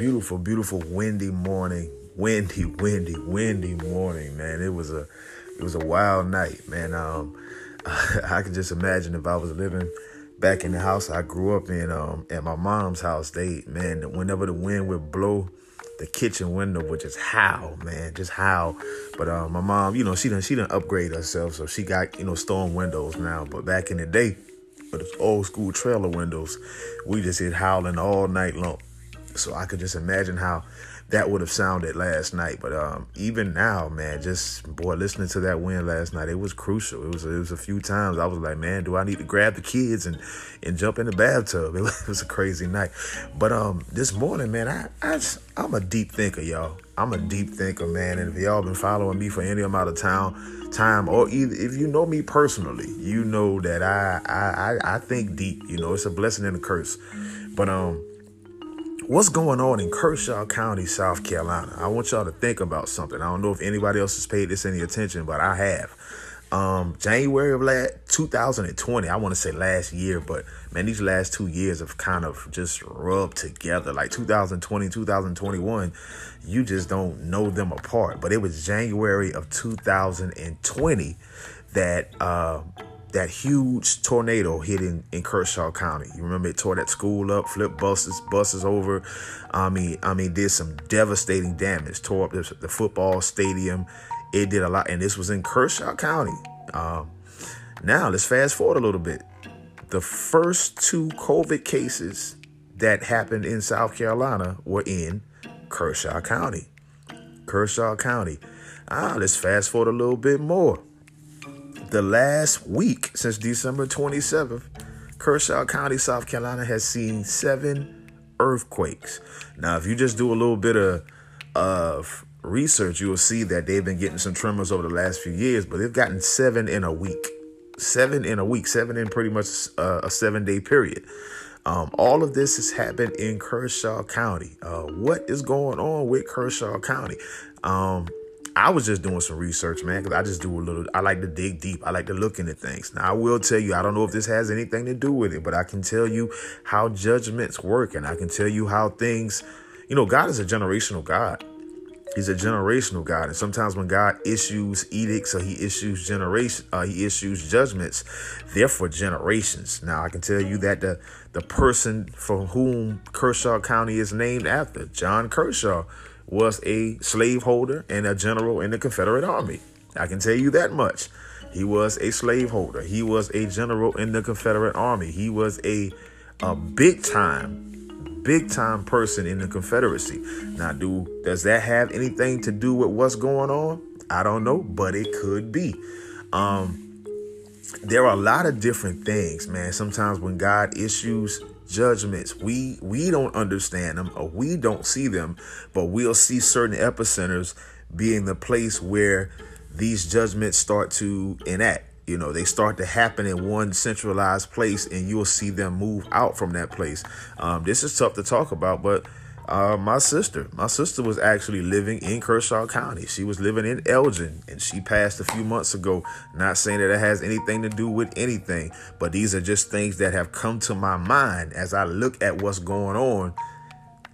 beautiful, beautiful windy morning. Windy, windy, windy morning, man. It was a it was a wild night, man. Um I could just imagine if I was living back in the house I grew up in, um, at my mom's house, they man, whenever the wind would blow, the kitchen window would just howl, man, just howl. But uh, my mom, you know, she didn't she didn't upgrade herself, so she got you know storm windows now. But back in the day, with old school trailer windows, we just hit howling all night long. So I could just imagine how that would have sounded last night. But um, even now, man, just boy, listening to that wind last night, it was crucial. It was it was a few times I was like, man, do I need to grab the kids and and jump in the bathtub? It was, a crazy night. But um, this morning, man, I, I I'm a deep thinker, y'all. I'm a deep thinker, man. And if y'all been following me for any amount of time, time, or either if you know me personally, you know that I I, I think deep. You know, it's a blessing and a curse. But um what's going on in Kershaw County, South Carolina. I want y'all to think about something. I don't know if anybody else has paid this any attention, but I have. Um, January of last 2020, I want to say last year, but man, these last two years have kind of just rubbed together. Like 2020, 2021, you just don't know them apart. But it was January of 2020 that uh, that huge tornado hit in, in Kershaw County. You remember it tore that school up, flipped buses, buses over. I mean, I mean, did some devastating damage. Tore up the, the football stadium. It did a lot, and this was in Kershaw County. Um, now let's fast forward a little bit. The first two COVID cases that happened in South Carolina were in Kershaw County. Kershaw County. Ah, let's fast forward a little bit more the last week since December 27th, Kershaw County, South Carolina has seen seven earthquakes. Now, if you just do a little bit of, of research, you will see that they've been getting some tremors over the last few years, but they've gotten seven in a week. Seven in a week, seven in pretty much uh, a seven day period. Um, all of this has happened in Kershaw County. Uh, what is going on with Kershaw County? Um, I was just doing some research, man, because I just do a little, I like to dig deep. I like to look into things. Now, I will tell you, I don't know if this has anything to do with it, but I can tell you how judgments work and I can tell you how things, you know, God is a generational God. He's a generational God, and sometimes when God issues edicts or He issues generation, uh, He issues judgments, they're for generations. Now, I can tell you that the the person for whom Kershaw County is named after, John Kershaw, was a slaveholder and a general in the Confederate Army. I can tell you that much. He was a slaveholder. He was a general in the Confederate Army. He was a, a big time, big time person in the Confederacy. Now, do does that have anything to do with what's going on? I don't know, but it could be. Um, there are a lot of different things, man. Sometimes when God issues judgments. We we don't understand them or we don't see them, but we'll see certain epicenters being the place where these judgments start to enact. You know, they start to happen in one centralized place, and you'll see them move out from that place. Um, this is tough to talk about, but uh, my sister. My sister was actually living in Kershaw County. She was living in Elgin and she passed a few months ago. Not saying that it has anything to do with anything, but these are just things that have come to my mind as I look at what's going on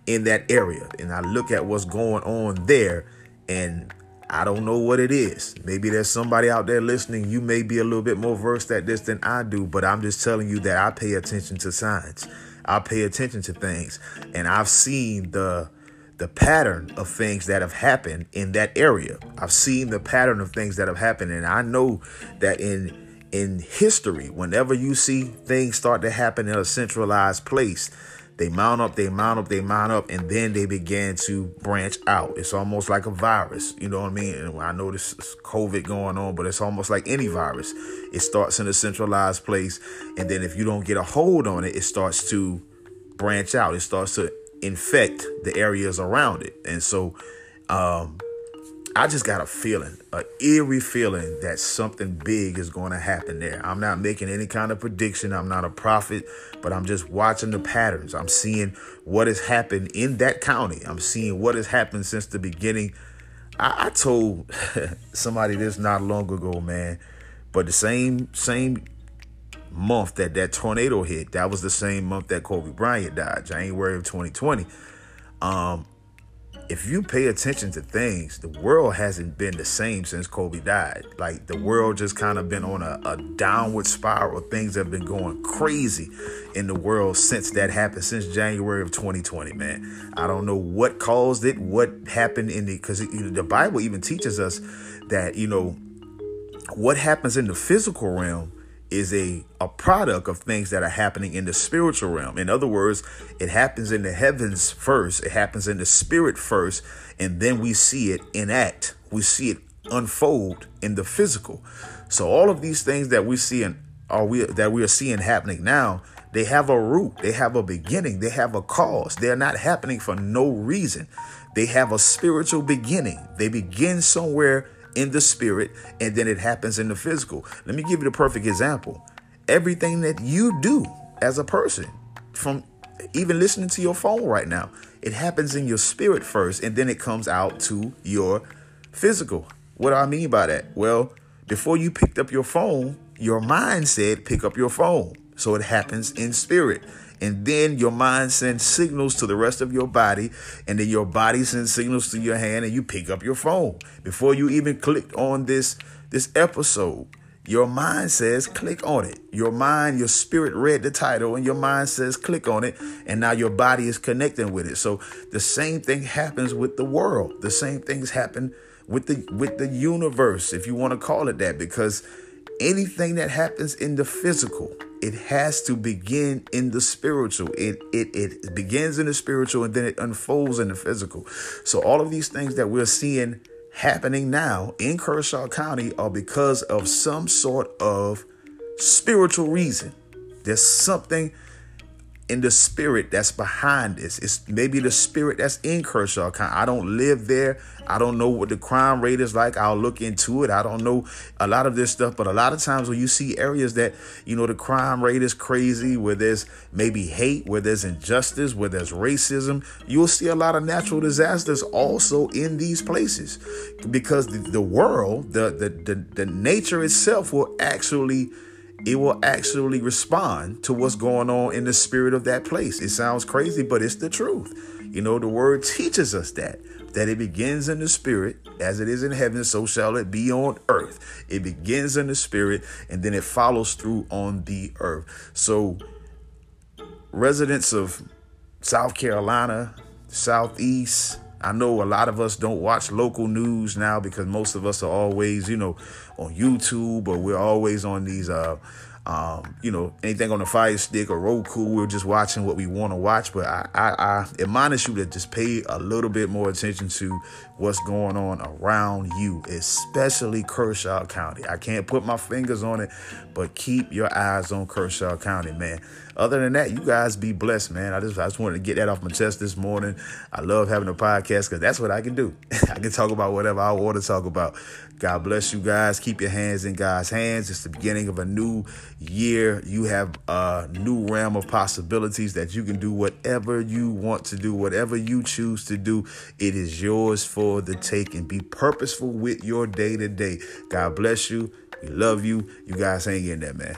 in that area and I look at what's going on there and I don't know what it is. Maybe there's somebody out there listening. You may be a little bit more versed at this than I do, but I'm just telling you that I pay attention to signs. I pay attention to things, and I've seen the the pattern of things that have happened in that area. I've seen the pattern of things that have happened, and I know that in in history, whenever you see things start to happen in a centralized place, they mount up, they mount up, they mount up, and then they begin to branch out. It's almost like a virus, you know what I mean? And I know this is COVID going on, but it's almost like any virus. It starts in a centralized place, and then if you don't get a hold on it, it starts to branch out. It starts to infect the areas around it. And so um, I just got a feeling, an eerie feeling that something big is going to happen there. I'm not making any kind of prediction. I'm not a prophet, but I'm just watching the patterns. I'm seeing what has happened in that county. I'm seeing what has happened since the beginning. I, I told somebody this not long ago, man, but the same same month that that tornado hit, that was the same month that Kobe Bryant died, January of 2020. Um, if you pay attention to things, the world hasn't been the same since Kobe died. Like the world just kind of been on a, a, downward spiral. Things have been going crazy in the world since that happened, since January of 2020, man. I don't know what caused it, what happened in the, because the Bible even teaches us that, you know, what happens in the physical realm is a, a product of things that are happening in the spiritual realm. In other words, it happens in the heavens first, it happens in the spirit first, and then we see it enact. We see it unfold in the physical. So all of these things that we see and are we that we are seeing happening now, they have a root, they have a beginning, they have a cause. They're not happening for no reason. They have a spiritual beginning. They begin somewhere in the spirit and then it happens in the physical. Let me give you the perfect example. Everything that you do as a person, from even listening to your phone right now, it happens in your spirit first and then it comes out to your physical. What do I mean by that? Well, before you picked up your phone, your mind said pick up your phone. So it happens in spirit. And then your mind sends signals to the rest of your body, and then your body sends signals to your hand, and you pick up your phone. Before you even clicked on this, this episode, your mind says click on it. Your mind, your spirit read the title, and your mind says click on it, and now your body is connecting with it. So the same thing happens with the world. The same things happen with the with the universe, if you want to call it that, because anything that happens in the physical it has to begin in the spiritual. It, it it begins in the spiritual and then it unfolds in the physical. So all of these things that we're seeing happening now in kershaw county are because of some sort of spiritual reason. There's something in the spirit that's behind this. It's maybe the spirit that's in Kershaw County. I don't live there. I don't know what the crime rate is like. I'll look into it. I don't know a lot of this stuff, but a lot of times when you see areas that, you know, the crime rate is crazy, where there's maybe hate, where there's injustice, where there's racism, you'll see a lot of natural disasters also in these places because the, the world, the, the, the, the nature itself will actually it will actually respond to what's going on in the spirit of that place. It sounds crazy, but it's the truth. You know, the word teaches us that that it begins in the spirit as it is in heaven so shall it be on earth it begins in the spirit and then it follows through on the earth so residents of south carolina southeast I know a lot of us don't watch local news now because most of us are always, you know, on YouTube or we're always on these uh um, you know, anything on the Fire Stick or Roku, we're just watching what we want to watch. But I, I, I admonish you to just pay a little bit more attention to what's going on around you, especially Kershaw County. I can't put my fingers on it, but keep your eyes on Kershaw County, man. Other than that, you guys be blessed, man. I just I just wanted to get that off my chest this morning. I love having a podcast because that's what I can do. I can talk about whatever I want to talk about. God bless you guys. Keep your hands in God's hands. It's the beginning of a new year. You have a new realm of possibilities that you can do whatever you want to do, whatever you choose to do. It is yours for the taking. Be purposeful with your day to day. God bless you. We love you. You guys hang in there, man.